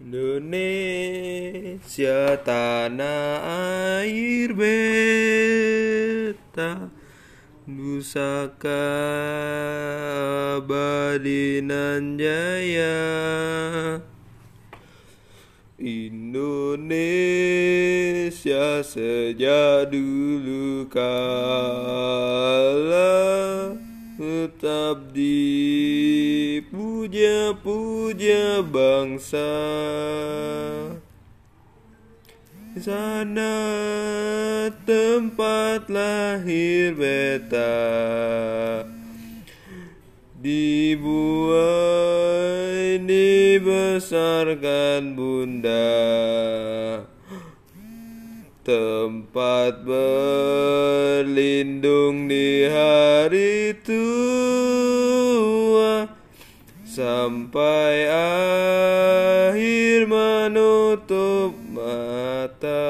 Indonesia tanah air beta Pusaka abadi nan jaya. Indonesia sejak dulu kala tetap dipuja-puja bangsa. Sana tempat lahir beta. Dibuai dibesarkan bunda. Tempat berlindung di hari tua sampai akhir menutup mata.